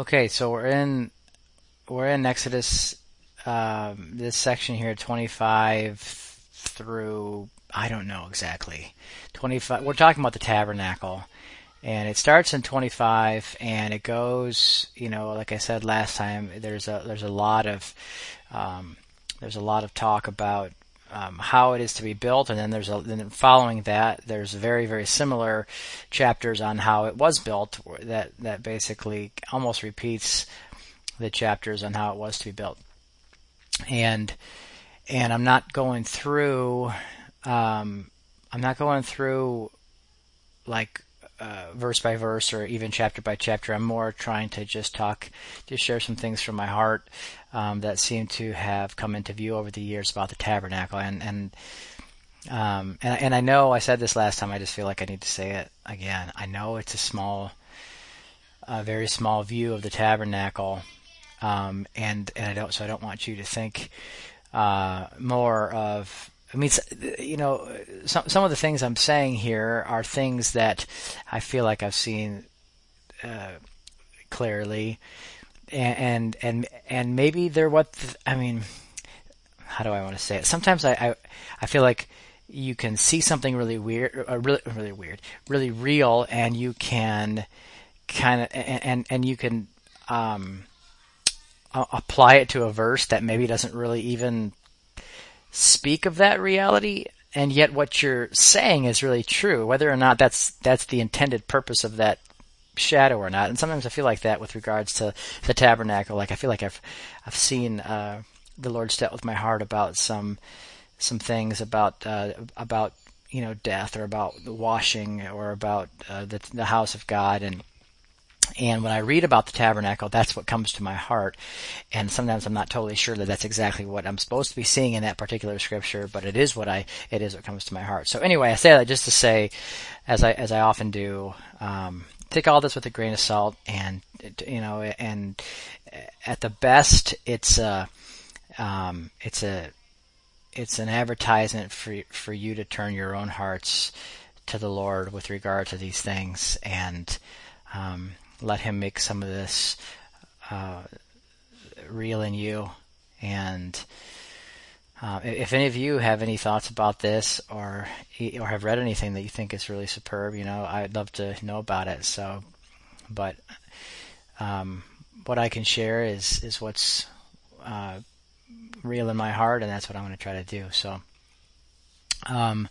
Okay, so we're in we're in Exodus um, this section here, 25 through I don't know exactly 25. We're talking about the tabernacle, and it starts in 25 and it goes. You know, like I said last time, there's a there's a lot of um, there's a lot of talk about um, how it is to be built, and then there's a then following that there's very very similar chapters on how it was built that that basically almost repeats the chapters on how it was to be built, and and I'm not going through um, I'm not going through like uh, verse by verse or even chapter by chapter. I'm more trying to just talk, just share some things from my heart um, that seem to have come into view over the years about the tabernacle. And and, um, and and I know I said this last time. I just feel like I need to say it again. I know it's a small, a very small view of the tabernacle, um, and and I don't. So I don't want you to think uh, more of I mean, you know, some some of the things I'm saying here are things that I feel like I've seen uh, clearly, and and and maybe they're what I mean. How do I want to say it? Sometimes I I, I feel like you can see something really weird, uh, really really weird, really real, and you can kind of and, and and you can um, apply it to a verse that maybe doesn't really even speak of that reality and yet what you're saying is really true whether or not that's that's the intended purpose of that shadow or not and sometimes i feel like that with regards to the tabernacle like i feel like i've i've seen uh, the lord step with my heart about some some things about uh, about you know death or about the washing or about uh, the the house of god and and when I read about the tabernacle, that's what comes to my heart. And sometimes I'm not totally sure that that's exactly what I'm supposed to be seeing in that particular scripture, but it is what I, it is what comes to my heart. So anyway, I say that just to say, as I, as I often do, um, take all this with a grain of salt and, you know, and at the best, it's a, um, it's a, it's an advertisement for, for you to turn your own hearts to the Lord with regard to these things. And, um, let Him make some of this uh, real in you. And uh, if any of you have any thoughts about this, or or have read anything that you think is really superb, you know, I'd love to know about it. So, but um, what I can share is is what's uh, real in my heart, and that's what I'm going to try to do. So. Um,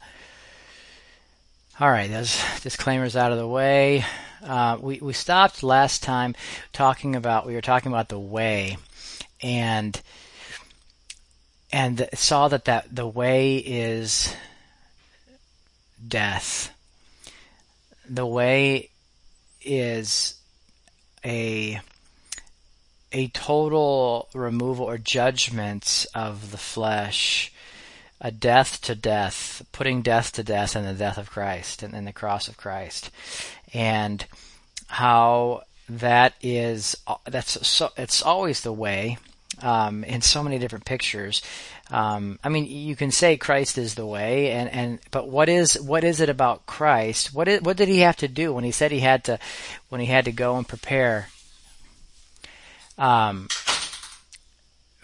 all right, those disclaimers out of the way. Uh, we we stopped last time talking about we were talking about the way, and and saw that that the way is death. The way is a a total removal or judgment of the flesh a death to death, putting death to death in the death of Christ and in the cross of Christ, and how that is uh, that's so it's always the way um, in so many different pictures. Um, I mean, you can say Christ is the way, and, and but what is what is it about Christ? What is, what did he have to do when he said he had to when he had to go and prepare? Um,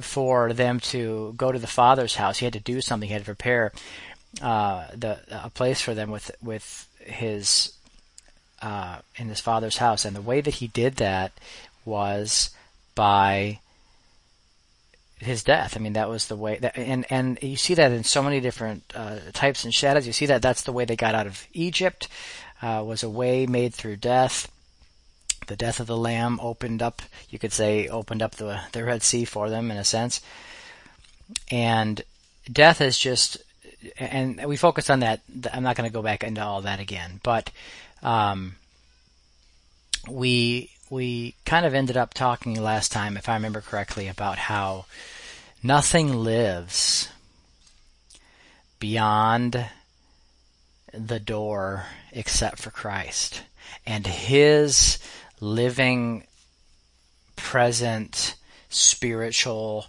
for them to go to the father's house. He had to do something. He had to prepare uh, the a place for them with with his uh, in his father's house. And the way that he did that was by his death. I mean, that was the way that, and, and you see that in so many different, uh, types and shadows. You see that that's the way they got out of Egypt, uh, was a way made through death the death of the lamb opened up, you could say, opened up the, the Red Sea for them in a sense. And death is just, and we focused on that. I'm not going to go back into all that again, but, um, we, we kind of ended up talking last time, if I remember correctly, about how nothing lives beyond the door except for Christ. And His living, present spiritual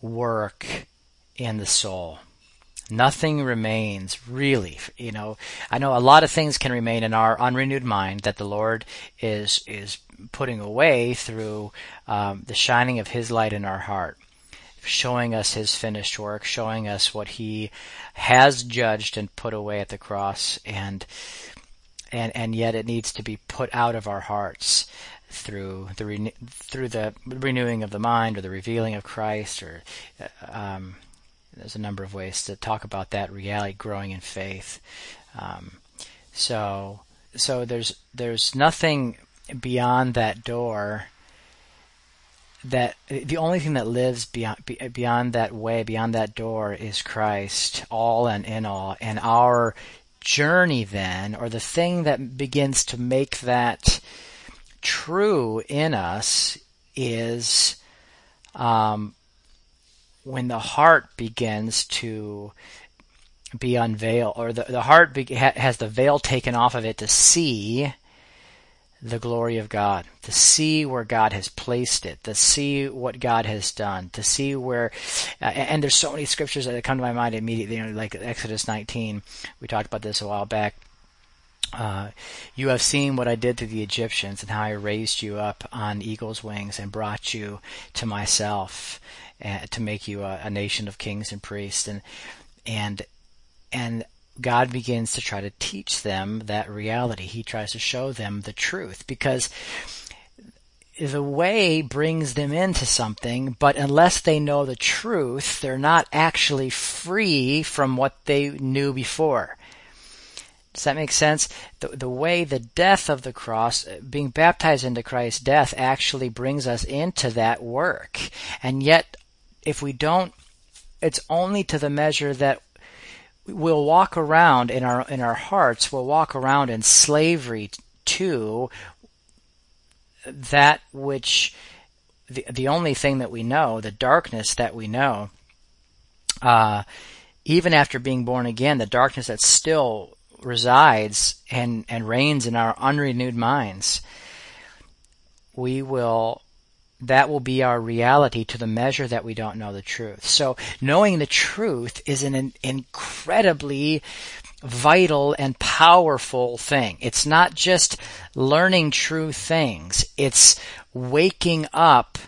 work in the soul. Nothing remains really. You know, I know a lot of things can remain in our unrenewed mind that the Lord is is putting away through um, the shining of His light in our heart, showing us His finished work, showing us what He has judged and put away at the cross, and and and yet it needs to be put out of our hearts through the through the renewing of the mind or the revealing of Christ or uh, um, there's a number of ways to talk about that reality growing in faith. Um, so so there's there's nothing beyond that door that the only thing that lives beyond beyond that way beyond that door is Christ all and in all and our journey then or the thing that begins to make that true in us is um, when the heart begins to be unveiled, or the, the heart be, ha, has the veil taken off of it to see the glory of God, to see where God has placed it, to see what God has done, to see where, uh, and there's so many scriptures that come to my mind immediately, you know, like Exodus 19. We talked about this a while back. Uh, you have seen what I did to the Egyptians and how I raised you up on eagle's wings and brought you to myself uh, to make you a, a nation of kings and priests and and and God begins to try to teach them that reality. He tries to show them the truth because the way brings them into something, but unless they know the truth, they're not actually free from what they knew before. Does that make sense? The, the way the death of the cross, being baptized into Christ's death, actually brings us into that work. And yet, if we don't, it's only to the measure that we'll walk around in our in our hearts. We'll walk around in slavery to that which the the only thing that we know, the darkness that we know. Uh, even after being born again, the darkness that still resides and and reigns in our unrenewed minds. We will that will be our reality to the measure that we don't know the truth. So knowing the truth is an incredibly vital and powerful thing. It's not just learning true things. It's waking up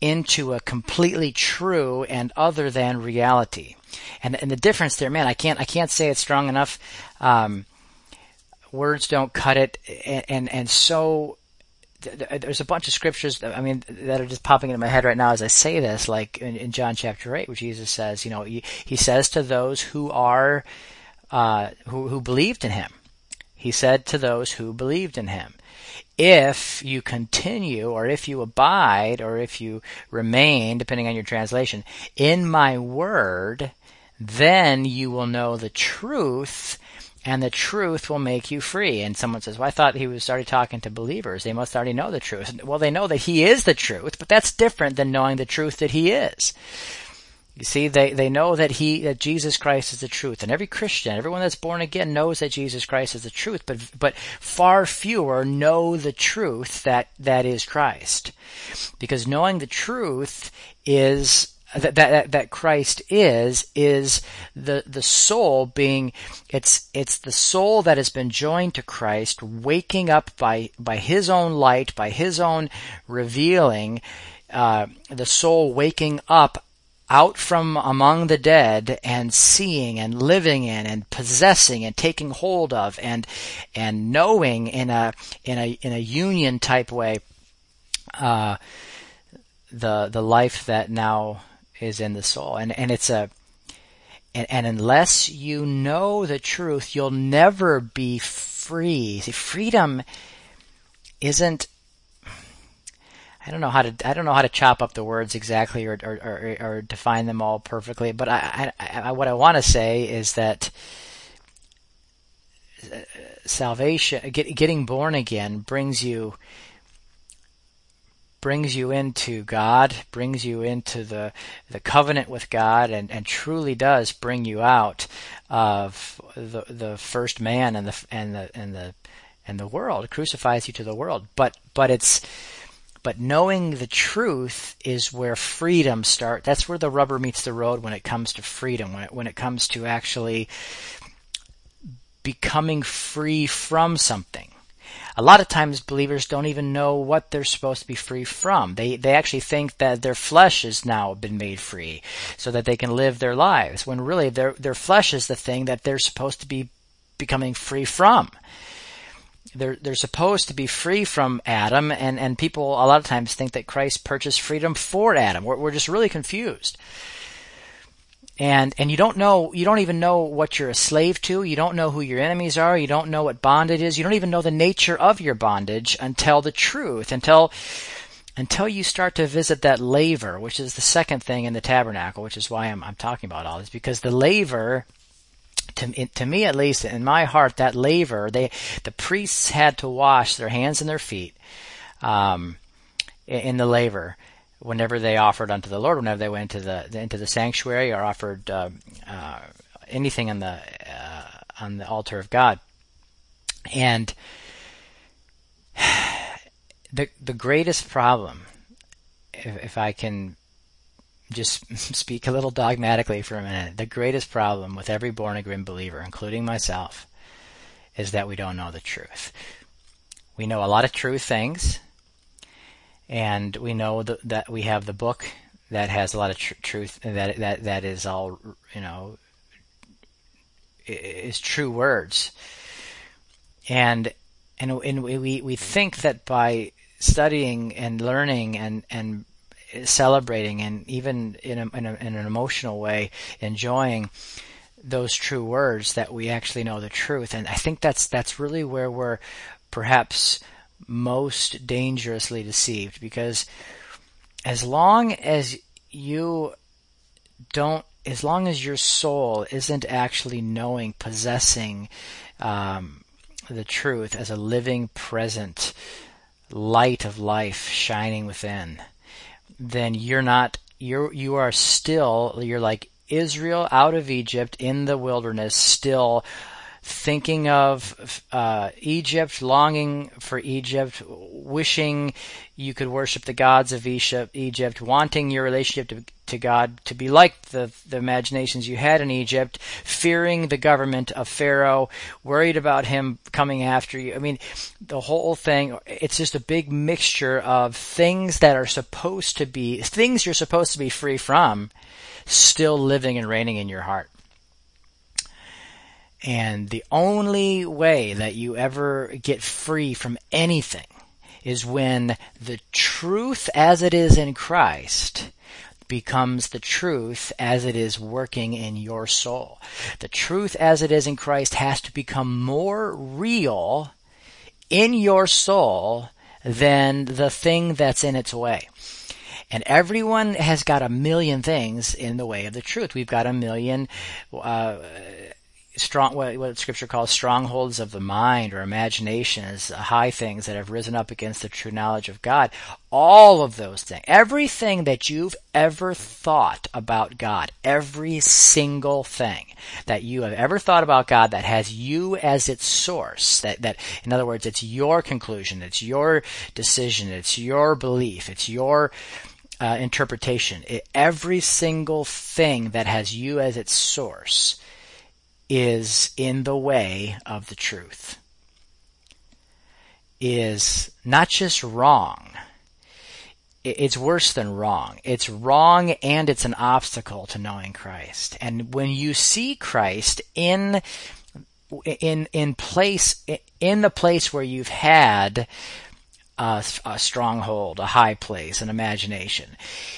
into a completely true and other than reality. And, and the difference there, man, I can't, I can't say it strong enough. Um, words don't cut it. And, and, and so there's a bunch of scriptures I mean that are just popping into my head right now as I say this like in, in John chapter 8 where Jesus says you know he, he says to those who are uh, who who believed in him he said to those who believed in him if you continue or if you abide or if you remain depending on your translation in my word then you will know the truth and the truth will make you free. And someone says, well, I thought he was already talking to believers. They must already know the truth. Well, they know that he is the truth, but that's different than knowing the truth that he is. You see, they, they know that he, that Jesus Christ is the truth. And every Christian, everyone that's born again knows that Jesus Christ is the truth, but, but far fewer know the truth that, that is Christ. Because knowing the truth is that, that that Christ is is the the soul being it's it's the soul that has been joined to Christ waking up by by his own light by his own revealing uh, the soul waking up out from among the dead and seeing and living in and possessing and taking hold of and and knowing in a in a in a union type way uh, the the life that now is in the soul. And, and it's a, and, and unless you know the truth, you'll never be free. See, freedom isn't, I don't know how to I don't know how to chop up the words exactly or or, or, or define them all perfectly, but I, I, I what I want to say is that uh, salvation, get, getting born again, brings you brings you into God, brings you into the, the covenant with God, and, and truly does bring you out of the, the first man and the, and the, and the, and the world, crucifies you to the world. But, but it's, But knowing the truth is where freedom starts. That's where the rubber meets the road when it comes to freedom, when it, when it comes to actually becoming free from something. A lot of times believers don't even know what they're supposed to be free from. They, they actually think that their flesh has now been made free so that they can live their lives when really their, their flesh is the thing that they're supposed to be becoming free from. They're, they're supposed to be free from Adam and, and people a lot of times think that Christ purchased freedom for Adam. We're, we're just really confused and and you don't know you don't even know what you're a slave to. You don't know who your enemies are. You don't know what bondage is. You don't even know the nature of your bondage until the truth until until you start to visit that laver which is the second thing in the tabernacle which is why I'm, I'm talking about all this. Because the laver to, to me at least in my heart that laver they the priests had to wash their hands and their feet um, in the laver whenever they offered unto the Lord, whenever they went into the into the sanctuary or offered uh, uh, anything on the uh, on the altar of God, and the the greatest problem, if, if I can just speak a little dogmatically for a minute, the greatest problem with every born again believer, including myself, is that we don't know the truth. We know a lot of true things and we know that, that we have the book that has a lot of tr- truth that that that is all you know is true words. And and and we we think that by studying and learning and and celebrating and even in, a, in, a, in an emotional way enjoying those true words that we actually know the truth. And I think that's that's really where we're perhaps most dangerously deceived because as long as you don't as long as your soul isn't actually knowing possessing um, the truth as a living present light of life shining within then you're not you're you are still you're like Israel out of Egypt in the wilderness still thinking of uh, Egypt, longing for Egypt, wishing you could worship the gods of Egypt, wanting your relationship to, to God to be like the, the imaginations you had in Egypt, fearing the government of Pharaoh, worried about him coming after you. I mean, the whole thing, it's just a big mixture of things that are supposed to be, things you're supposed to be free from, still living and reigning in your heart. And the only way that you ever get free from anything is when the truth as it is in Christ becomes the truth as it is working in your soul. The truth as it is in Christ has to become more real in your soul than the thing that's in its way. And everyone has got a million things in the way of the truth. We've got a million uh, strong what, what scripture calls strongholds of the mind or imaginations high things that have risen up against the true knowledge of God. All of those things. Everything that you've ever thought about God. Every single thing that you have ever thought about God that has you as its source. That that in other words it's your conclusion. It's your decision. It's your belief. It's your uh, interpretation. It, every single thing that has you as its source is in the way of the truth, is not just wrong, it's worse than wrong. It's wrong and it's an obstacle to knowing Christ. And when you see Christ in in in place in the place where you've had a, a stronghold, a high place, an imagination,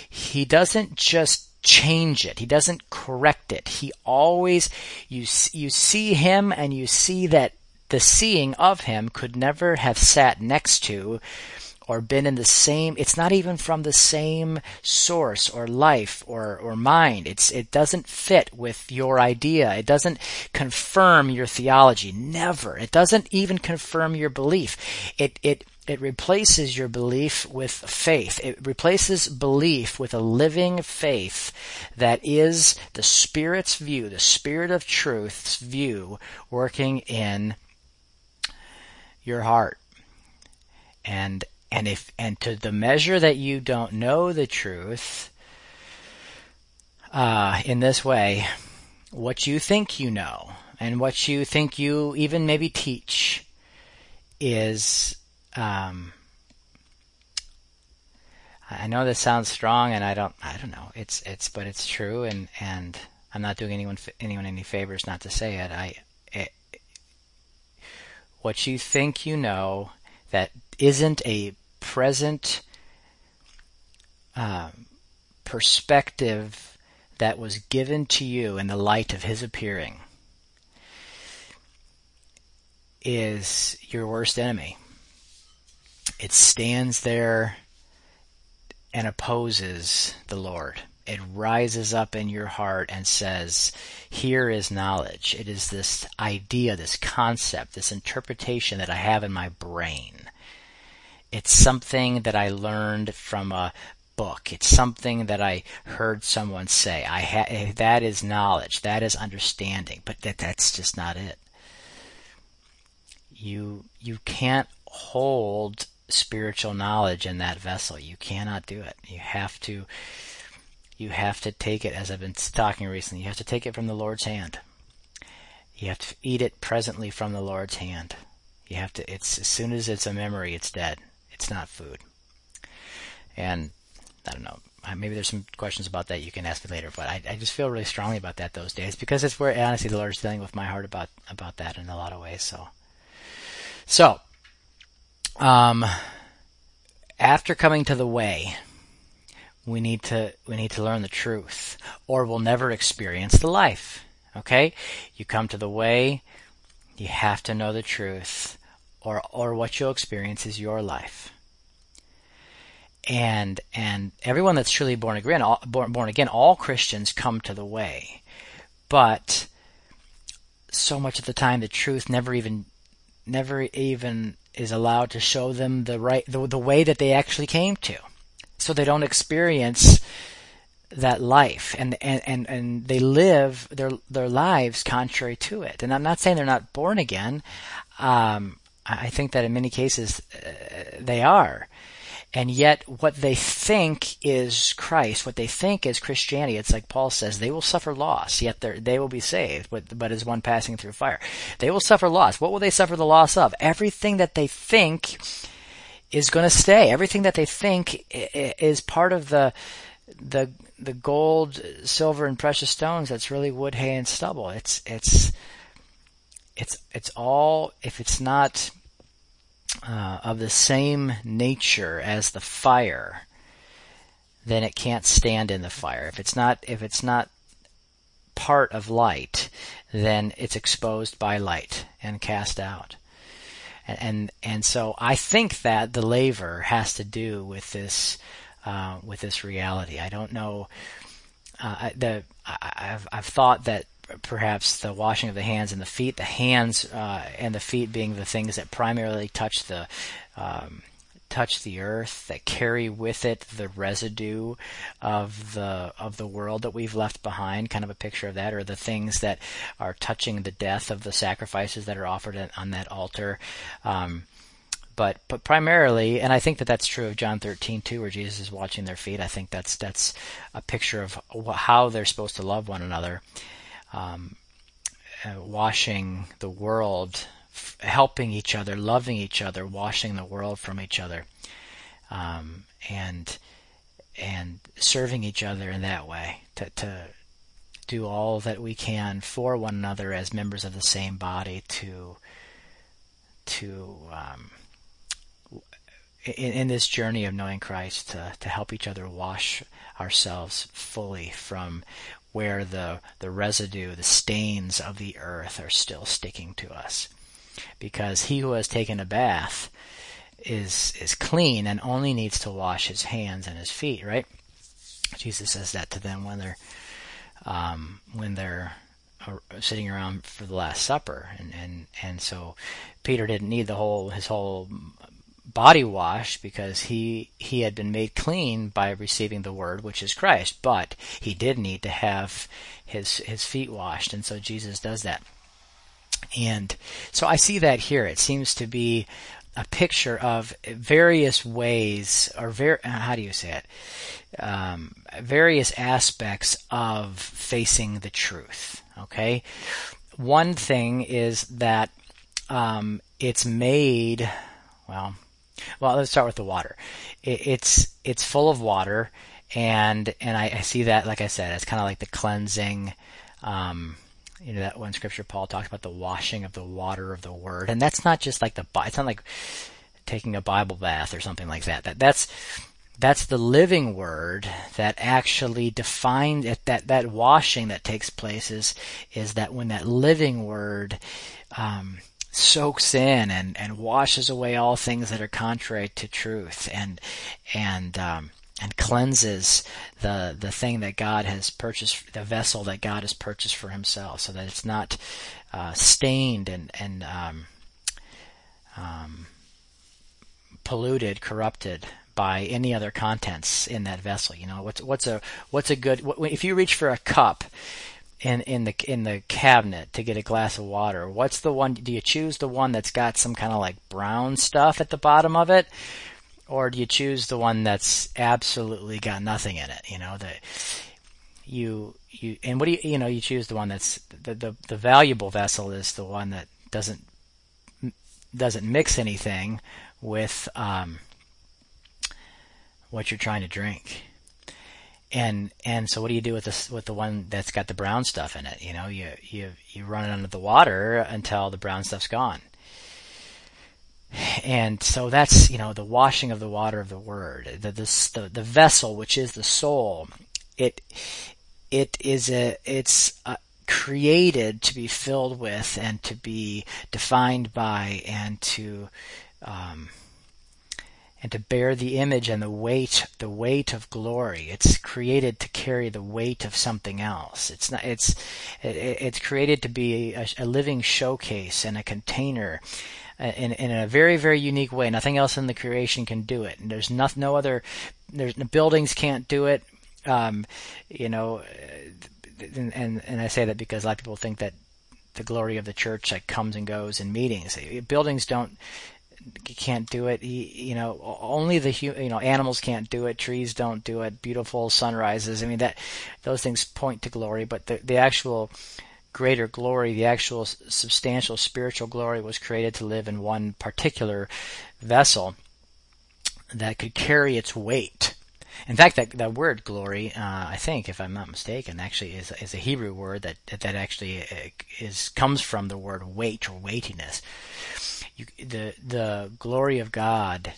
he doesn't just change it. He doesn't correct it. He always, you, you see him and you see that the seeing of him could never have sat next to or been in the same it's not even from the same source or life or or mind. It's it doesn't fit with your idea. It doesn't confirm your theology. Never. It doesn't even confirm your belief. It it it replaces your belief with faith. It replaces belief with a living faith that is the Spirit's view, the Spirit of truth's view working in your heart. And and if and to the measure that you don't know the truth uh, in this way, what you think you know and what you think you even maybe teach is um, I know this sounds strong and I don't I don't know it's it's but it's true and and I'm not doing anyone anyone any favors not to say it I it, what you think you know that isn't a present uh, perspective that was given to you in the light of His appearing is your worst enemy. It stands there and opposes the Lord. It rises up in your heart and says, here is knowledge. It is this idea, this concept, this interpretation that I have in my brain. It's something that I learned from a book. It's something that I heard someone say. I ha- that is knowledge. That is understanding. But that that's just not it. You you can't hold spiritual knowledge in that vessel. You cannot do it. You have to you have to take it as I've been talking recently. You have to take it from the Lord's hand. You have to eat it presently from the Lord's hand. You have to it's as soon as it's a memory, it's dead. It's not food. And I don't know. Maybe there's some questions about that you can ask me later, but I, I just feel really strongly about that those days because it's where honestly the Lord's dealing with my heart about about that in a lot of ways. So, so, um, after coming to the way, we need to we need to learn the truth, or we'll never experience the life. Okay, you come to the way, you have to know the truth, or or what you'll experience is your life. And and everyone that's truly born again, all, born, born again, all Christians come to the way, but so much of the time the truth never even never even is allowed to show them the right the, the way that they actually came to so they don't experience that life and, and, and, and they live their their lives contrary to it and I'm not saying they're not born again um, I think that in many cases uh, they are. And yet what they think is Christ, what they think is Christianity, it's like Paul says, they will suffer loss, yet they will be saved, but, but as one passing through fire. They will suffer loss. What will they suffer the loss of? Everything that they think is going to stay. Everything that they think is part of the, the, the gold, silver, and precious stones that's really wood, hay, and stubble. It's, it's, it's it's all if it's not uh, of the same nature as the fire, then it can't stand in the fire. If it's not if it's not part of light, then it's exposed by light and cast out. And and, and so I think that the laver has to do with this uh, with this reality. I don't know. Uh, the I, I've I've thought that perhaps the washing of the hands and the feet, the hands uh, and the feet being the things that primarily touch the um, touch the earth, that carry with it the residue of the of the world that we've left behind, kind of a picture of that, or the things that are touching the death of the sacrifices that are offered on that altar. Um, but but primarily, and I think that that's true of John 13 too, where Jesus is watching their feet. I think that's that's a picture of how they're supposed to love one another um, uh, washing the world, f- helping each other, loving each other, washing the world from each other, um, and and serving each other in that way to, to do all that we can for one another as members of the same body to to um, in, in, this journey of knowing Christ to, to help each other wash ourselves fully from where the, the residue, the stains of the earth are still sticking to us. Because he who has taken a bath is, is clean and only needs to wash his hands and his feet, right? Jesus says that to them when they're, um, when they're sitting around for the Last Supper, and and and so Peter didn't need the whole his whole body wash because he he had been made clean by receiving the word which is Christ but he did need to have his his feet washed and so Jesus does that and so I see that here it seems to be a picture of various ways, or ver- how do you say it? Um, various aspects of facing the truth. Okay, one thing is that um, it's made. Well, well, let's start with the water. It, it's it's full of water, and and I, I see that, like I said, it's kind of like the cleansing. Um, you know that one scripture Paul talks about the washing of the water of the word, and that's not just like the it's not like taking a Bible bath or something like that. That that's that's the living word that actually defines it, that that washing that takes place is is that when that living word um, soaks in and and washes away all things that are contrary to truth and and um, and cleanses the the thing that God has purchased, the vessel that God has purchased for Himself, so that it's not uh, stained and and um, um, polluted, corrupted by any other contents in that vessel. You know, what's what's a what's a good if you reach for a cup in in the in the cabinet to get a glass of water, what's the one? Do you choose the one that's got some kind of like brown stuff at the bottom of it? Or do you choose the one that's absolutely got nothing in it? You know, that you you and what do you you know you choose the one that's the, the the valuable vessel is the one that doesn't doesn't mix anything with um, what you're trying to drink. And and so what do you do with this with the one that's got the brown stuff in it? You know, you you you run it under the water until the brown stuff's gone. And so that's you know the washing of the water of the word, the the the, the vessel which is the soul. It it is a it's a, created to be filled with and to be defined by and to um, and to bear the image and the weight the weight of glory. It's created to carry the weight of something else. It's not it's it, it's created to be a, a, living showcase and a container uh, in, in a very very unique way. Nothing else in the creation can do it. And there's no, no other there's buildings can't do it. Um, you know and, and and I say that because a lot of people think that the glory of the church like comes and goes in meetings. Buildings don't can't do it. you know, only the you know animals can't do it. Trees don't do it. Beautiful sunrises. I mean that those things point to glory, but the the actual greater glory, the actual substantial spiritual glory, was created to live in one particular vessel that could carry its weight. In fact, that that word glory, uh, I think, if I'm not mistaken, actually is is a Hebrew word that that actually uh, is comes from the word weight or weightiness you, the the glory of God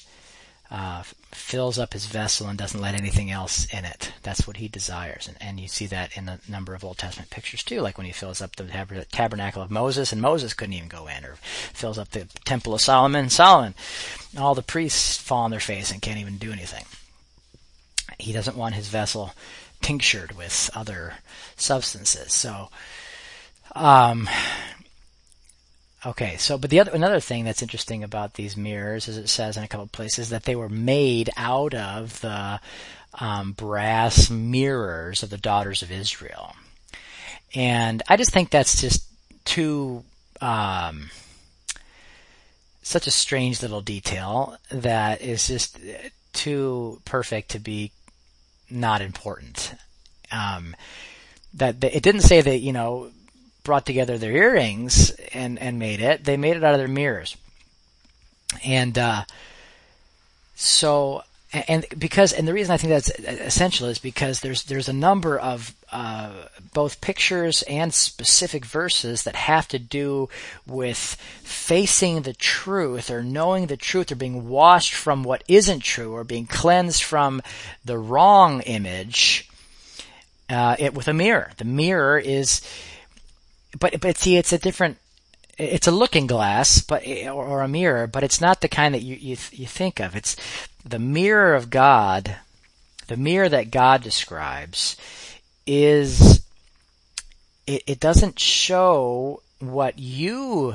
uh, fills up his vessel and doesn't let anything else in it. That's what he desires, and, and you see that in a number of Old Testament pictures too, like when he fills up the tabernacle of Moses, and Moses couldn't even go in, or fills up the temple of Solomon, Solomon, all the priests fall on their face and can't even do anything. He doesn't want his vessel tinctured with other substances. So, um, Okay, so but the other another thing that's interesting about these mirrors, as it says in a couple places, that they were made out of the um, brass mirrors of the daughters of Israel, and I just think that's just too um, such a strange little detail that is just too perfect to be not important. Um, that it didn't say that you know brought together their earrings and and made it. They made it out of their mirrors, and uh, so and because and the reason I think that's essential is because there's there's a number of uh, both pictures and specific verses that have to do with facing the truth or knowing the truth or being washed from what isn't true or being cleansed from the wrong image uh, it, with a mirror. The mirror is but but see, it's a different. It's a looking glass, but or, a mirror, but it's not the kind that you you you think of. It's the mirror of God. The mirror that God describes is it, it doesn't show what you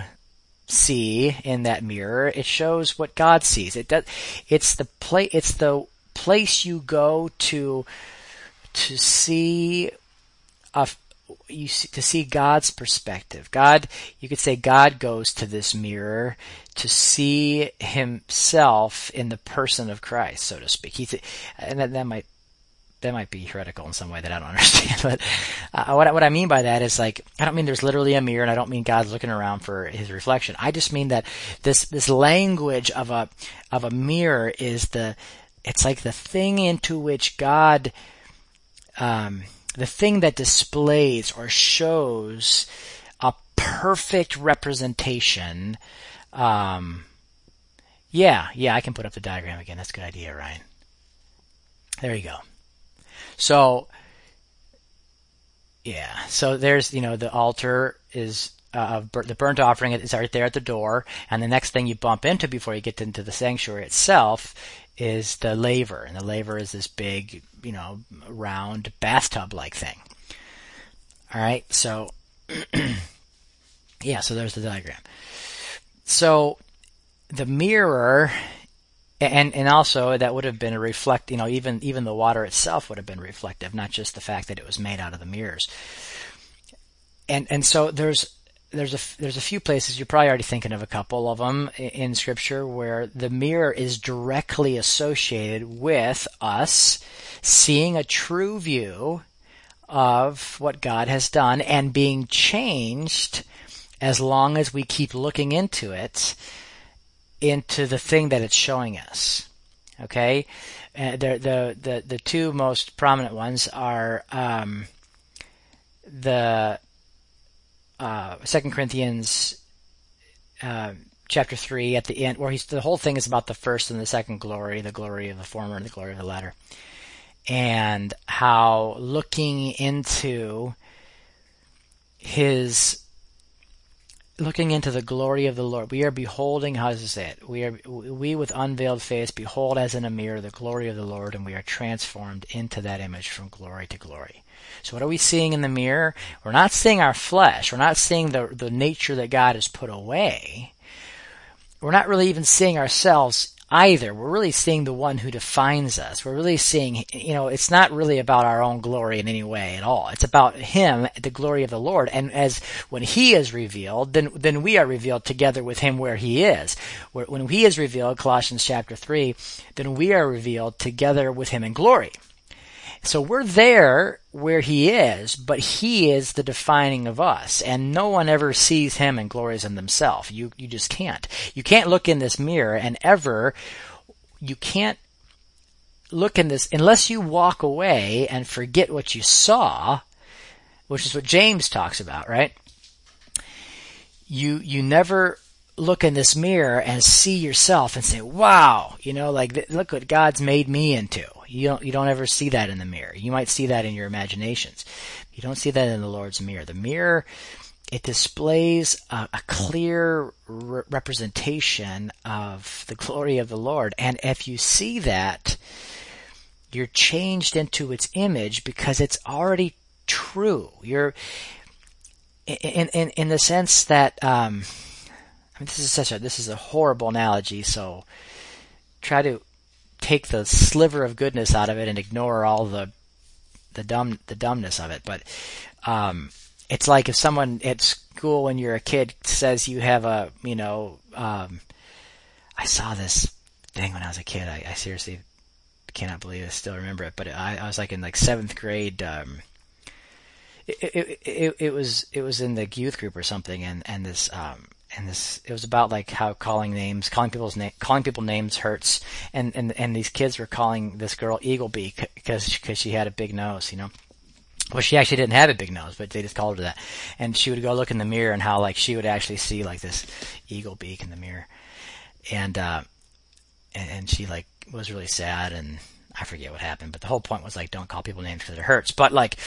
see in that mirror. It shows what God sees. It does. It's the play. It's the place you go to to see a, you see, to see God's perspective. God, you could say God goes to this mirror to see himself in the person of Christ, so to speak. He's, and that, that might that might be heretical in some way that I don't understand. But uh, what what I mean by that is like I don't mean there's literally a mirror, and I don't mean God's looking around for His reflection. I just mean that this this language of a of a mirror is the it's like the thing into which God um, the thing that displays or shows a perfect representation. Um, yeah, yeah, I can put up the diagram again. That's a good idea, Ryan. There you go. So, yeah, so there's, you know, the altar is uh, the burnt offering is right there at the door, and the next thing you bump into before you get into the sanctuary itself is the laver, and the laver is this big, you know, round bathtub-like thing. All right, so yeah, so there's the diagram. So the mirror, and and also that would have been a reflect, you know, even even the water itself would have been reflective, not just the fact that it was made out of the mirrors. And and so there's there's a there's a few places you're probably already thinking of a couple of them in scripture where the mirror is directly associated with us seeing a true view of what God has done and being changed as long as we keep looking into it into the thing that it's showing us okay? Uh, the, the the the two most prominent ones are um, the uh, Second Corinthians uh, chapter three at the end, where he's the whole thing is about the first and the second glory, the glory of the former and the glory of the latter, and how looking into his looking into the glory of the Lord. We are beholding, how does it say it? We are, we with unveiled face behold as in a mirror the glory of the Lord and we are transformed into that image from glory to glory. So what are we seeing in the mirror? We're not seeing our flesh. We're not seeing the, the nature that God has put away. We're not really even seeing ourselves either. We're really seeing the one who defines us. We're really seeing, you know, it's not really about our own glory in any way at all. It's about Him, the glory of the Lord. And as when He is revealed, then, then we are revealed together with Him where He is. When He is revealed, Colossians chapter 3, then we are revealed together with Him in glory. So we're there where he is, but he is the defining of us. And no one ever sees him and glories in themselves. You, you just can't. You can't look in this mirror and ever, you can't look in this, unless you walk away and forget what you saw, which is what James talks about, right? You, you never look in this mirror and see yourself and say, wow, you know, like, look what God's made me into. You don't, you don't ever see that in the mirror. You might see that in your imaginations. You don't see that in the Lord's mirror. The mirror, it displays a, a clear re- representation of the glory of the Lord. And if you see that, you're changed into its image because it's already true. You're, in, in, in the sense that, um, I mean, this is such a this is a horrible analogy. So try to take the sliver of goodness out of it and ignore all the the dumb the dumbness of it. But um, it's like if someone at school when you're a kid says you have a you know um, I saw this thing when I was a kid. I, I seriously cannot believe I still remember it. But I, I was like in like seventh grade. Um, it, it, it, it was it was in the youth group or something, and and this um, and this it was about like how calling names, calling people's name, calling people names hurts, and and and these kids were calling this girl Eagle Beak because because she had a big nose, you know. Well, she actually didn't have a big nose, but they just called her that. And she would go look in the mirror, and how like she would actually see like this eagle beak in the mirror, and uh, and, and she like was really sad, and I forget what happened, but the whole point was like don't call people names because it hurts. But like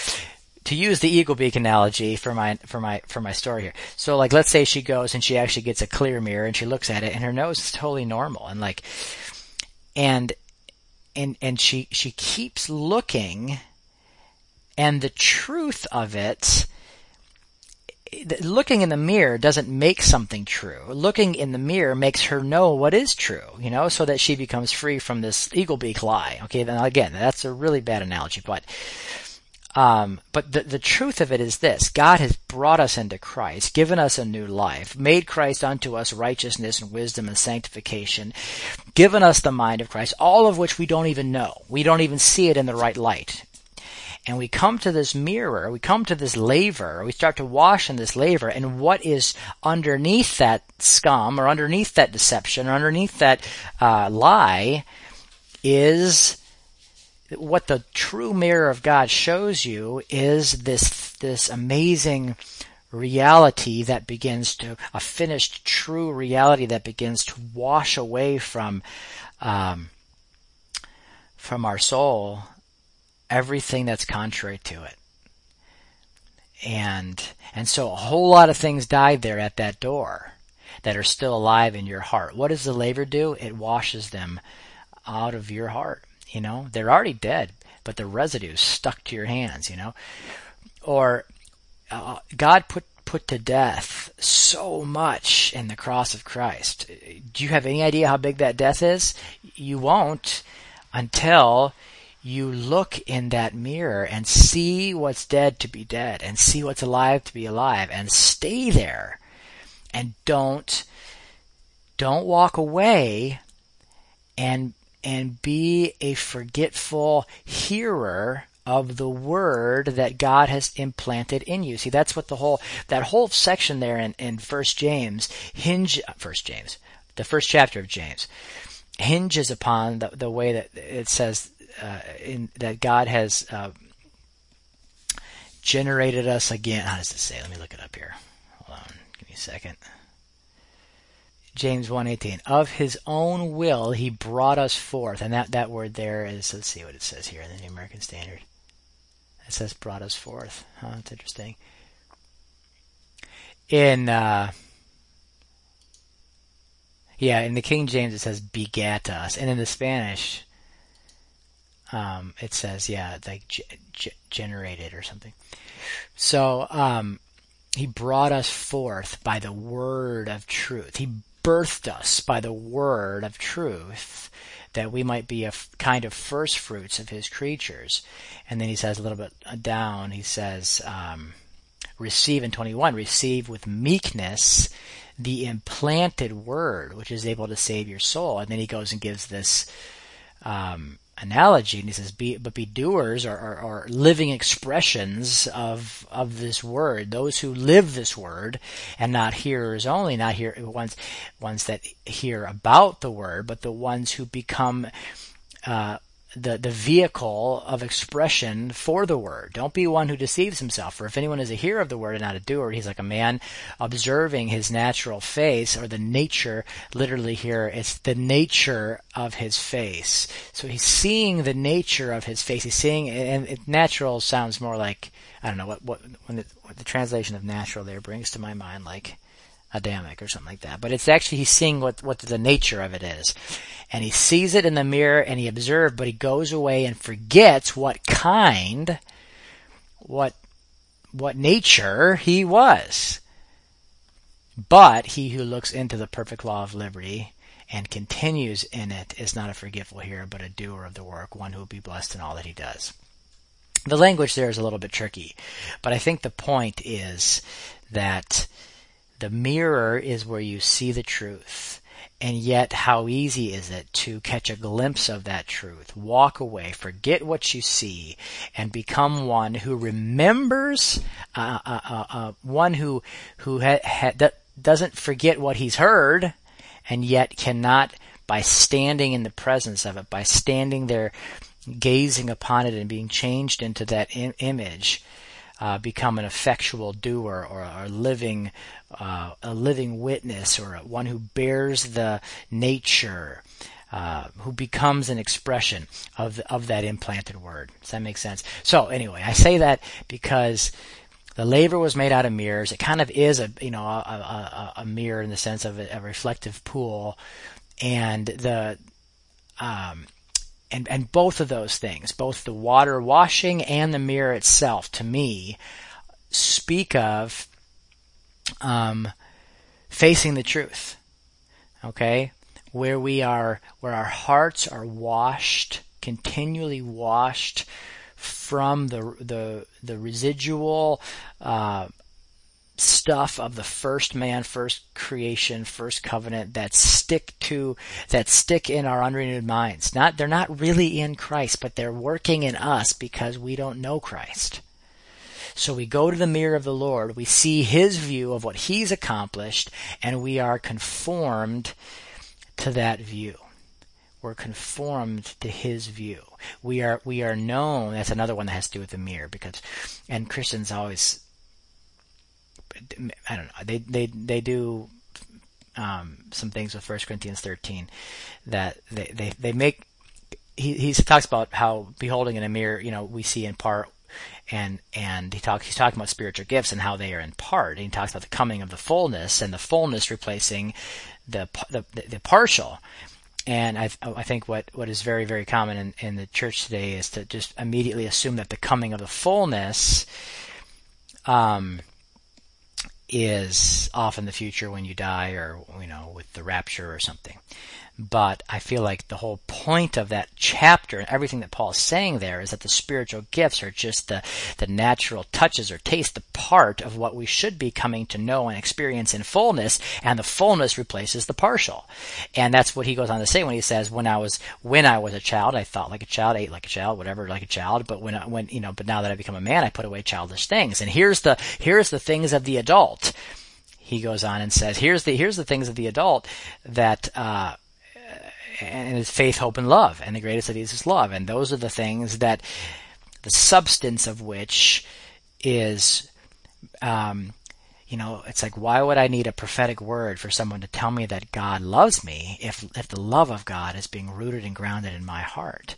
to use the eagle beak analogy for my for my for my story here. So like let's say she goes and she actually gets a clear mirror and she looks at it and her nose is totally normal and like and and and she she keeps looking and the truth of it looking in the mirror doesn't make something true. Looking in the mirror makes her know what is true, you know, so that she becomes free from this eagle beak lie. Okay, then again, that's a really bad analogy, but Um, but the, the truth of it is this God has brought us into Christ, given us a new life, made Christ unto us righteousness and wisdom and sanctification, given us the mind of Christ, all of which we don't even know. We don't even see it in the right light. And we come to this mirror, we come to this laver, we start to wash in this laver, and what is underneath that scum, or underneath that deception, or underneath that uh, lie, is what the true mirror of God shows you is this this amazing reality that begins to a finished true reality that begins to wash away from um, from our soul everything that's contrary to it. And and so a whole lot of things died there at that door that are still alive in your heart. What does the laver do? It washes them out of your heart you know, they're already dead, but the residue stuck to your hands. You know, or uh, God put put to death so much in the cross of Christ. Do you have any idea how big that death is? You won't until you look in that mirror and see what's dead to be dead and see what's alive to be alive and stay there and don't don't walk away and and be a forgetful hearer of the word that God has implanted in you. See, that's what the whole, that whole section there in, in first James hinge, first James, the first chapter of James hinges upon the, the way that it says, uh, in, that God has, uh, generated us again. How does it say? Let me look it up here. Hold on. Give me a second. James 1:18 of his own will he brought us forth. And that that word there is let's see what it says here in the New American Standard. It says brought us forth. Huh that's interesting. In uh, yeah in the King James it says begat us. And in the Spanish um, it says yeah like g- g- generated or something. So um, he brought us forth by the word of truth. He birthed us by the word of truth that we might be a f- kind of first fruits of his creatures. And then he says a little bit down, he says, um, receive in 21, receive with meekness the implanted word, which is able to save your soul. And then he goes and gives this, um, analogy and he says be but be doers or, or, or, living expressions of of this word those who live this word and not hearers only not hear ones ones that hear about the word but the ones who become uh, the, the vehicle of expression for the word. Don't be one who deceives himself. For if anyone is a hearer of the word and not a doer, he's like a man observing his natural face or the nature, literally here, it's the nature of his face. So he's seeing the nature of his face. He's seeing, and natural sounds more like, I don't know what, what, when the, what the translation of natural there brings to my mind, like, Adamic or something like that. But it's actually he's seeing what what the nature of it is, and he sees it in the mirror and he observes, but he goes away and forgets what kind, what what nature he was. But he who looks into the perfect law of liberty and continues in it is not a forgetful hearer, but a doer of the work, one who will be blessed in all that he does. The language there is a little bit tricky, but I think the point is that the mirror is where you see the truth. And yet, how easy is it to catch a glimpse of that truth, walk away, forget what you see, and become one who remembers, uh, uh, uh, uh one who who ha- ha- doesn't forget what he's heard, and yet cannot, by standing in the presence of it, by standing there, gazing upon it, and being changed into that Im- image, uh, become an effectual doer or a living uh, a living witness or one who bears the nature uh, who becomes an expression of of that implanted word. Does that make sense? So anyway, I say that because the laver was made out of mirrors. It kind of is a you know a, a, a mirror in the sense of a, a reflective pool, and the um, and and both of those things, both the water washing and the mirror itself, to me, speak of um, facing the truth. Okay, where we are, where our hearts are washed, continually washed from the the the residual uh, stuff of the first man, first creation, first covenant that stick to that stick in our unrenewed minds. Not they're not really in Christ, but they're working in us because we don't know Christ. So we go to the mirror of the Lord, we see his view of what he's accomplished, and we are conformed to that view. We're conformed to his view. We are we are known. That's another one that has to do with the mirror because, and Christians always I don't know. They they they do um, some things with First Corinthians 13 that they they they make. He he talks about how beholding in a mirror, you know, we see in part, and and he talks he's talking about spiritual gifts and how they are in part. And he talks about the coming of the fullness and the fullness replacing the the, the partial. And I, I think what, what is very, very common in, in the church today is to just immediately assume that the coming of the fullness um, is off in the future when you die or, you know, with the rapture or something. But I feel like the whole point of that chapter and everything that Paul is saying there is that the spiritual gifts are just the, the natural touches or taste, the part of what we should be coming to know and experience in fullness, and the fullness replaces the partial. And that's what he goes on to say when he says, when I was, when I was a child, I thought like a child, ate like a child, whatever, like a child, but when, I, when, you know, but now that I become a man, I put away childish things. And here's the, here's the things of the adult. He goes on and says, here's the, here's the things of the adult that, uh, and it's faith, hope, and love. And the greatest of these is love. And those are the things that the substance of which is, um, you know, it's like, why would I need a prophetic word for someone to tell me that God loves me if, if the love of God is being rooted and grounded in my heart?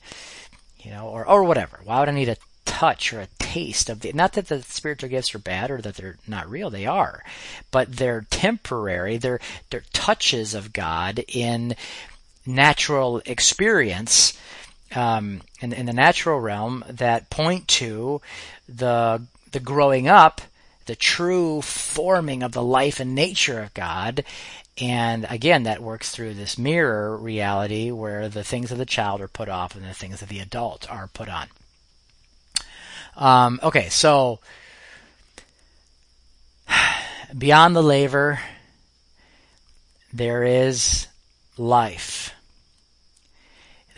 You know, or, or whatever. Why would I need a touch or a taste of the, not that the spiritual gifts are bad or that they're not real, they are, but they're temporary, they're, they're touches of God in, natural experience um, in, in the natural realm that point to the the growing up, the true forming of the life and nature of God. And again, that works through this mirror reality where the things of the child are put off and the things of the adult are put on. Um, okay, so beyond the laver, there is life.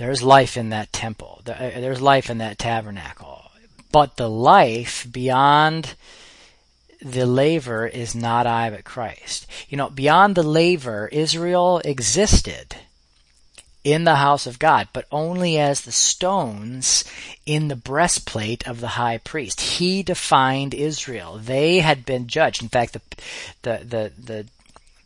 There's life in that temple. Uh, there's life in that tabernacle. But the life beyond the laver is not I but Christ. You know, beyond the laver, Israel existed in the house of God, but only as the stones in the breastplate of the high priest. He defined Israel. They had been judged. In fact, the the the, the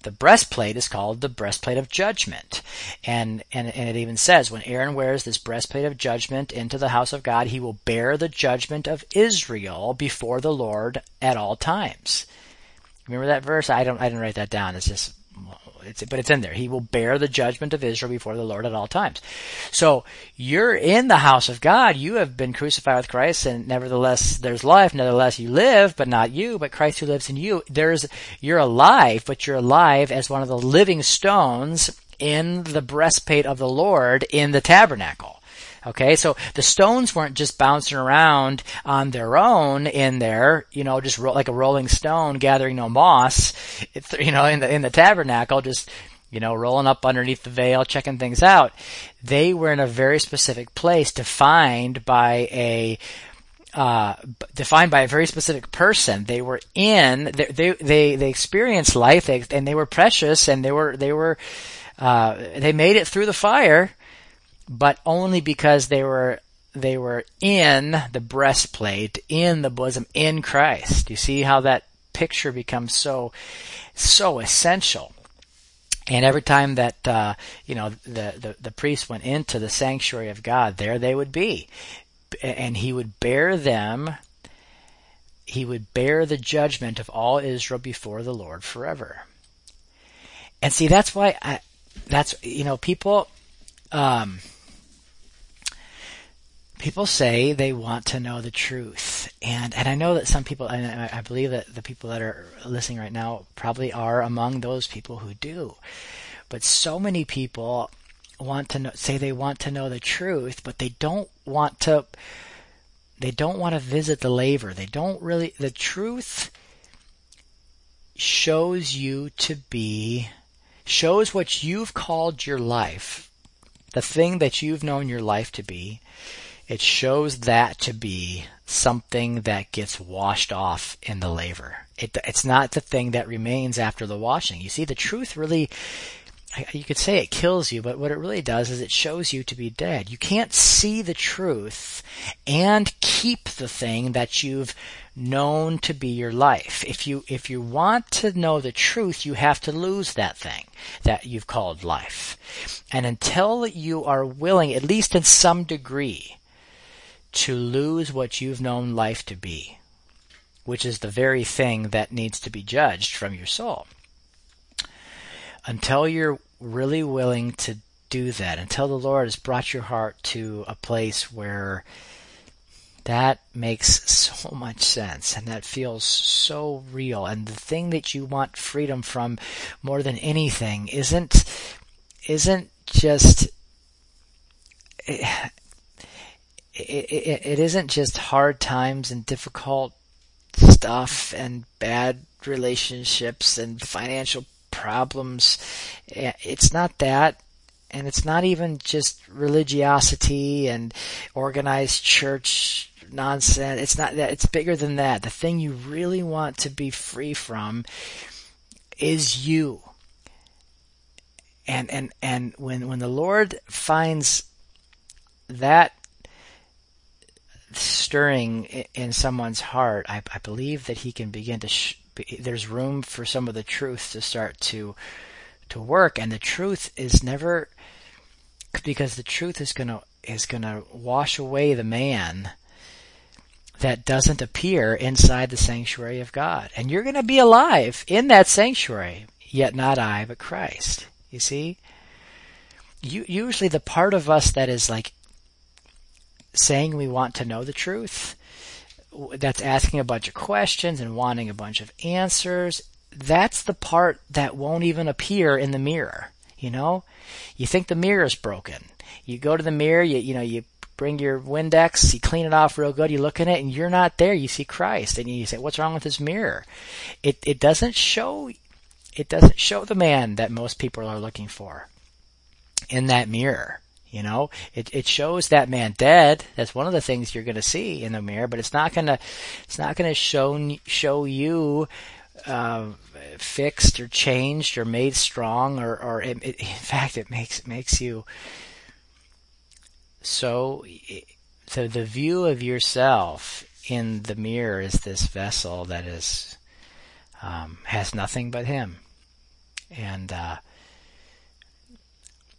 the breastplate is called the breastplate of judgment. And, and, and it even says, when Aaron wears this breastplate of judgment into the house of God, he will bear the judgment of Israel before the Lord at all times. Remember that verse? I don't, I didn't write that down. It's just it's, but it's in there. He will bear the judgment of Israel before the Lord at all times. So you're in the house of God. You have been crucified with Christ and nevertheless there's life. Nevertheless you live, but not you, but Christ who lives in you. There's, you're alive, but you're alive as one of the living stones in the breastplate of the Lord in the tabernacle. Okay, so the stones weren't just bouncing around on their own in there, you know, just ro- like a rolling stone gathering no moss, you know, in the in the tabernacle, just you know, rolling up underneath the veil, checking things out. They were in a very specific place, defined by a uh, defined by a very specific person. They were in, they, they, they, they experienced life and they were precious and they were, they were, uh, they made it through the fire, but only because they were they were in the breastplate, in the bosom, in Christ. You see how that picture becomes so so essential. And every time that uh, you know the, the the priest went into the sanctuary of God, there they would be, and he would bear them. He would bear the judgment of all Israel before the Lord forever. And see, that's why I, that's you know people. Um, people say they want to know the truth, and and I know that some people, and I, I believe that the people that are listening right now probably are among those people who do. But so many people want to know, say they want to know the truth, but they don't want to they don't want to visit the laver. They don't really, the truth shows you to be, shows what you've called your life, the thing that you've known your life to be. It shows that to be something that gets washed off in the laver. It, it's not the thing that remains after the washing. You see, the truth really you could say it kills you, but what it really does is it shows you to be dead. You can't see the truth and keep the thing that you've known to be your life. If you, if you want to know the truth, you have to lose that thing that you've called life. And until you are willing, at least in some degree, to lose what you've known life to be, which is the very thing that needs to be judged from your soul until you're really willing to do that, until the Lord has brought your heart to a place where that makes so much sense and that feels so real. And the thing that you want freedom from more than anything isn't, isn't just, eh, it, it, it isn't just hard times and difficult stuff and bad relationships and financial problems. It's not that. And it's not even just religiosity and organized church nonsense. It's not that. It's bigger than that. The thing you really want to be free from is you. And, and, and when, when the Lord finds that stirring in someone's heart, I, I believe that he can begin to sh- there's room for some of the truth to start to to work. And the truth is never because the truth is to is to wash away the man that doesn't appear inside the sanctuary of God. And you're to be alive in that sanctuary yet not I but Christ. You see? You, usually the part of us that is like saying we want to know the truth that's asking a bunch of questions and wanting a bunch of answers. That's the part that won't even appear in the mirror. You know, you think the mirror is broken. You go to the mirror, you, you know, you bring your Windex, you clean it off real good, you look in it and you're not there. You see Christ and you say, what's wrong with this mirror? It, it doesn't show, it doesn't show the man that most people are looking for in that mirror. You know, it it shows that man dead. That's one of the things you're going to see in the mirror, but it's not going to it's not going to show show you uh, fixed or changed or made strong or or it, it, in fact it makes makes you so so the view of yourself in the mirror is this vessel that is um, has nothing but him and uh,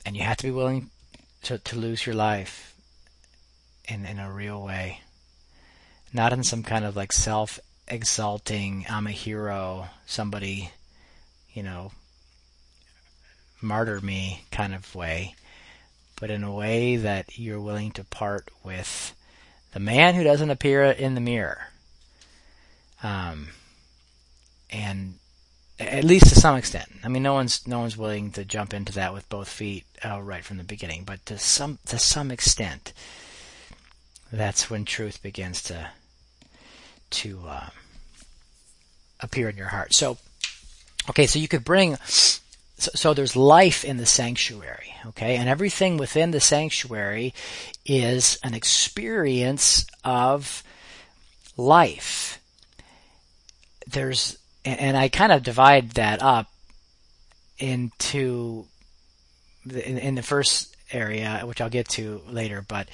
and you have to be willing to, to lose your life in, in a real way. Not in some kind of like self exalting, I'm a hero, somebody, you know, martyr me kind of way, but in a way that you're willing to part with the man who doesn't appear in the mirror. Um, and at least to some extent. I mean, no one's no one's willing to jump into that with both feet uh, right from the beginning, but to some to some extent, that's when truth begins to to uh, appear in your heart. So, okay, so you could bring. So, so there's life in the sanctuary, okay, and everything within the sanctuary is an experience of life. There's and, I kind of divide that up into the, in, in, the first area, which I'll get to later, but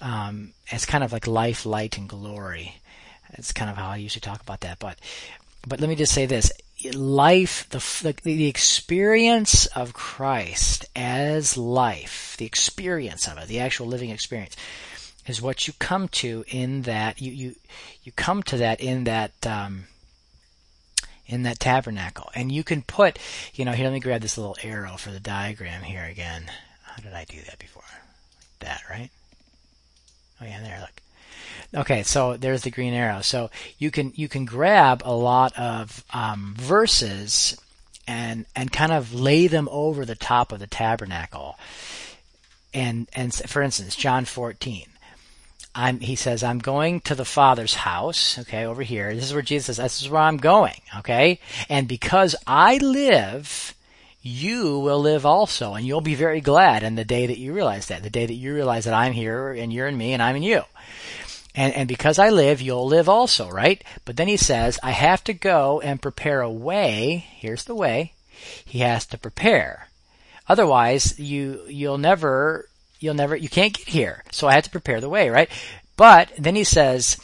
um, it's kind of like life, light, and glory. It's kind of how I usually talk about that. But but let me just say this: life, the, the the experience of Christ as life, the experience of it, the actual living experience, is what you come to in that you you you come to that in that. Um, in that tabernacle. And you can put, you know, here, let me grab this little arrow for the diagram here again. How did I do that before? Like that, right? Oh yeah, there, look. Okay, so there's the green arrow. So you can, you can grab a lot of, um, verses and, and kind of lay them over the top of the tabernacle. And, and for instance, John 14. I'm, he says, I'm going to the Father's house, okay, over here. This is where Jesus says, this is where I'm going, okay? And because I live, you will live also, and you'll be very glad in the day that you realize that, the day that you realize that I'm here, and you're in me, and I'm in you. And, and because I live, you'll live also, right? But then he says, I have to go and prepare a way. Here's the way. He has to prepare. Otherwise, you, you'll never you'll never, you can't get here. So I had to prepare the way, right? But then he says,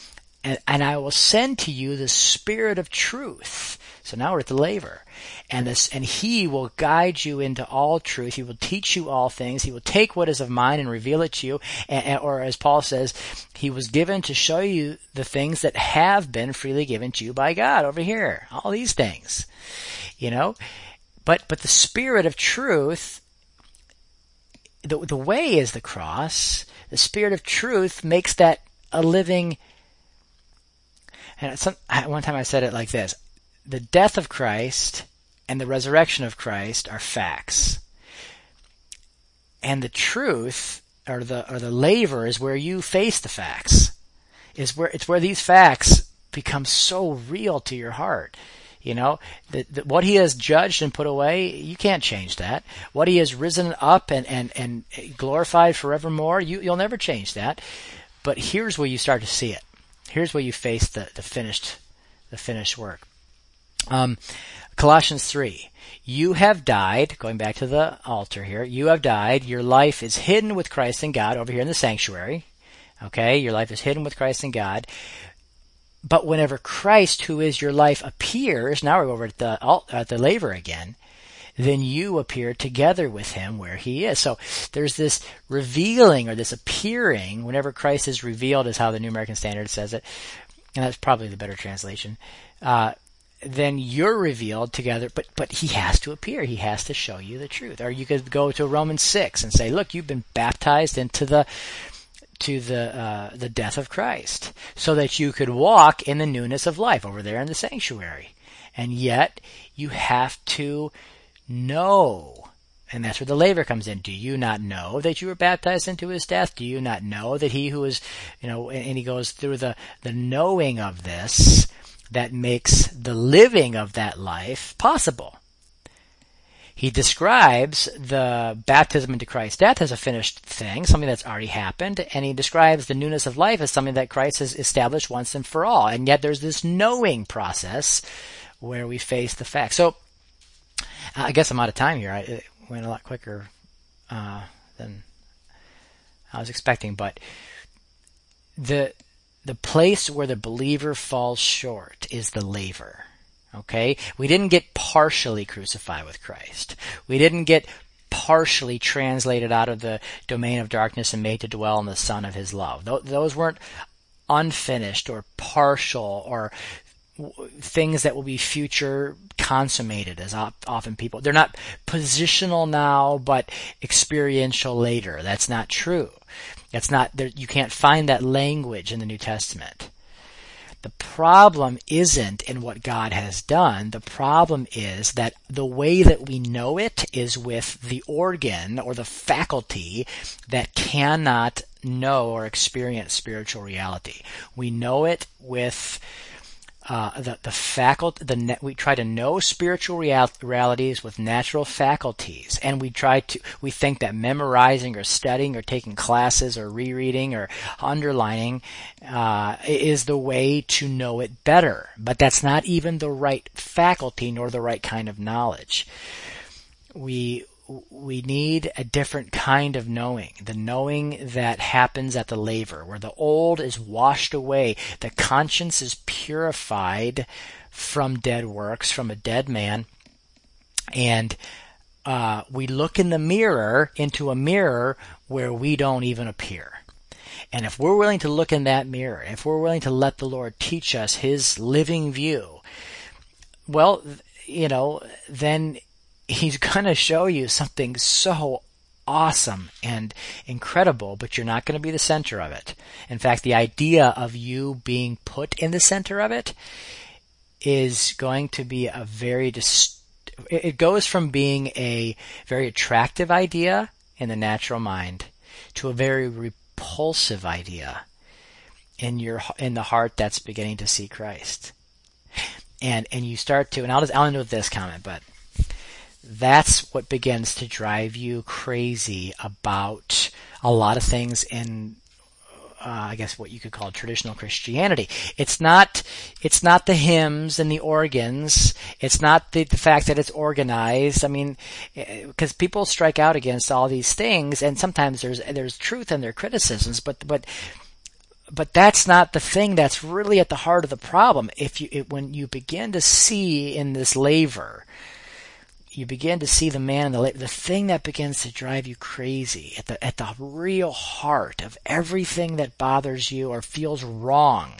and, and I will send to you the spirit of truth. So now we're at the laver. And this, and he will guide you into all truth. He will teach you all things. He will take what is of mine and reveal it to you. And, and, or as Paul says, he was given to show you the things that have been freely given to you by God over here. All these things. You know? But, but the spirit of truth the, the way is the cross. The Spirit of truth makes that a living. And some, one time I said it like this The death of Christ and the resurrection of Christ are facts. And the truth, or the, or the laver, is where you face the facts. Is where, it's where these facts become so real to your heart. You know, the, the, what he has judged and put away, you can't change that. What he has risen up and, and, and glorified forevermore, you, you'll never change that. But here's where you start to see it. Here's where you face the, the finished, the finished work. Um, Colossians 3. You have died, going back to the altar here, you have died, your life is hidden with Christ in God over here in the sanctuary. Okay, your life is hidden with Christ in God. But whenever Christ, who is your life, appears, now we're over at the, at the laver again, then you appear together with him where he is. So there's this revealing or this appearing whenever Christ is revealed is how the New American Standard says it. And that's probably the better translation. Uh, then you're revealed together, but, but he has to appear. He has to show you the truth. Or you could go to Romans 6 and say, look, you've been baptized into the, to the uh, the death of Christ, so that you could walk in the newness of life over there in the sanctuary. And yet you have to know. And that's where the laver comes in. Do you not know that you were baptized into his death? Do you not know that he who is, you know, and he goes through the, the knowing of this that makes the living of that life possible. He describes the baptism into Christ's death as a finished thing, something that's already happened, and he describes the newness of life as something that Christ has established once and for all. And yet there's this knowing process where we face the facts. So, I guess I'm out of time here. It went a lot quicker uh, than I was expecting, but the the place where the believer falls short is the laver. Okay? We didn't get partially crucified with Christ. We didn't get partially translated out of the domain of darkness and made to dwell in the Son of His love. Those weren't unfinished or partial or things that will be future consummated as often people they're not positional now but experiential later that's not true that's not you can't find that language in the new testament the problem isn't in what God has done. The problem is that the way that we know it is with the organ or the faculty that cannot know or experience spiritual reality. We know it with uh, the the faculty the we try to know spiritual real, realities with natural faculties. And we try to we think that memorizing or studying or taking classes or rereading or underlining uh, is the way to know it better. But that's not even the right faculty nor the right kind of knowledge. We we need a different kind of knowing. The knowing that happens at the laver, where the old is washed away, the conscience is purified from dead works, from a dead man, and uh, we look in the mirror into a mirror where we don't even appear. And if we're willing to look in that mirror, if we're willing to let the Lord teach us His living view, well, you know, then he's going to show you something so awesome and incredible, but you're not going to be the center of it. In fact, the idea of you being put in the center of it is going to be a very it goes from being a very attractive idea in the natural mind to a very repulsive idea in your in the heart that's beginning to see Christ. And and you start to and I'll just I'll end with this comment, but that's what begins to drive you crazy about a lot of things in uh, I guess what you could call traditional Christianity. It's not, it's not the hymns and the organs. It's not the, the fact that it's organized. I mean, because eh, people strike out against all these things, and sometimes there's there's truth in their criticisms, but but but that's not the thing that's really at the heart of the problem. If you it, when you begin to see in this laver you begin to see the man the the thing that begins to drive you crazy at the at the real heart of everything that bothers you or feels wrong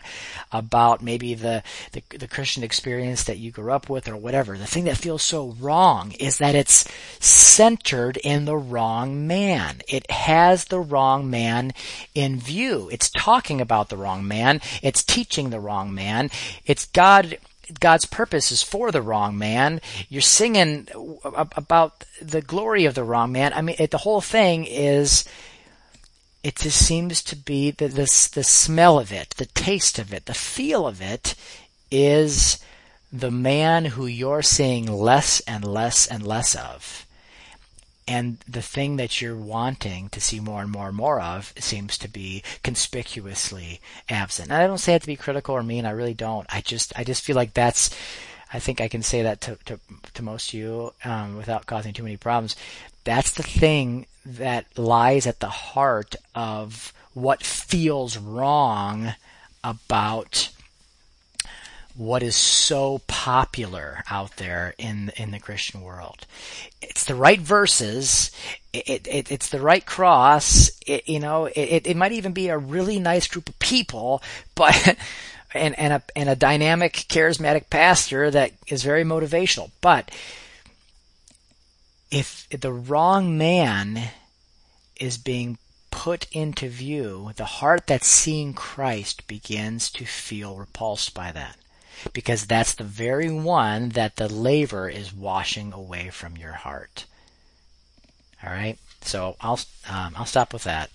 about maybe the, the the Christian experience that you grew up with or whatever. The thing that feels so wrong is that it's centered in the wrong man. It has the wrong man in view. It's talking about the wrong man. It's teaching the wrong man. It's God God's purpose is for the wrong man. You're singing about the glory of the wrong man. I mean, it, the whole thing is, it just seems to be the, the, the smell of it, the taste of it, the feel of it is the man who you're seeing less and less and less of and the thing that you're wanting to see more and more and more of seems to be conspicuously absent. And I don't say it to be critical or mean. I really don't. I just I just feel like that's. I think I can say that to to, to most of you um, without causing too many problems. That's the thing that lies at the heart of what feels wrong about what is so popular out there in in the Christian world. It's the right verses. It, it, it's the right cross. It, you know, it, it might even be a really nice group of people, but and and a and a dynamic, charismatic pastor that is very motivational. But if the wrong man is being put into view, the heart that's seeing Christ begins to feel repulsed by that because that's the very one that the laver is washing away from your heart. All right, so I'll um, I'll stop with that.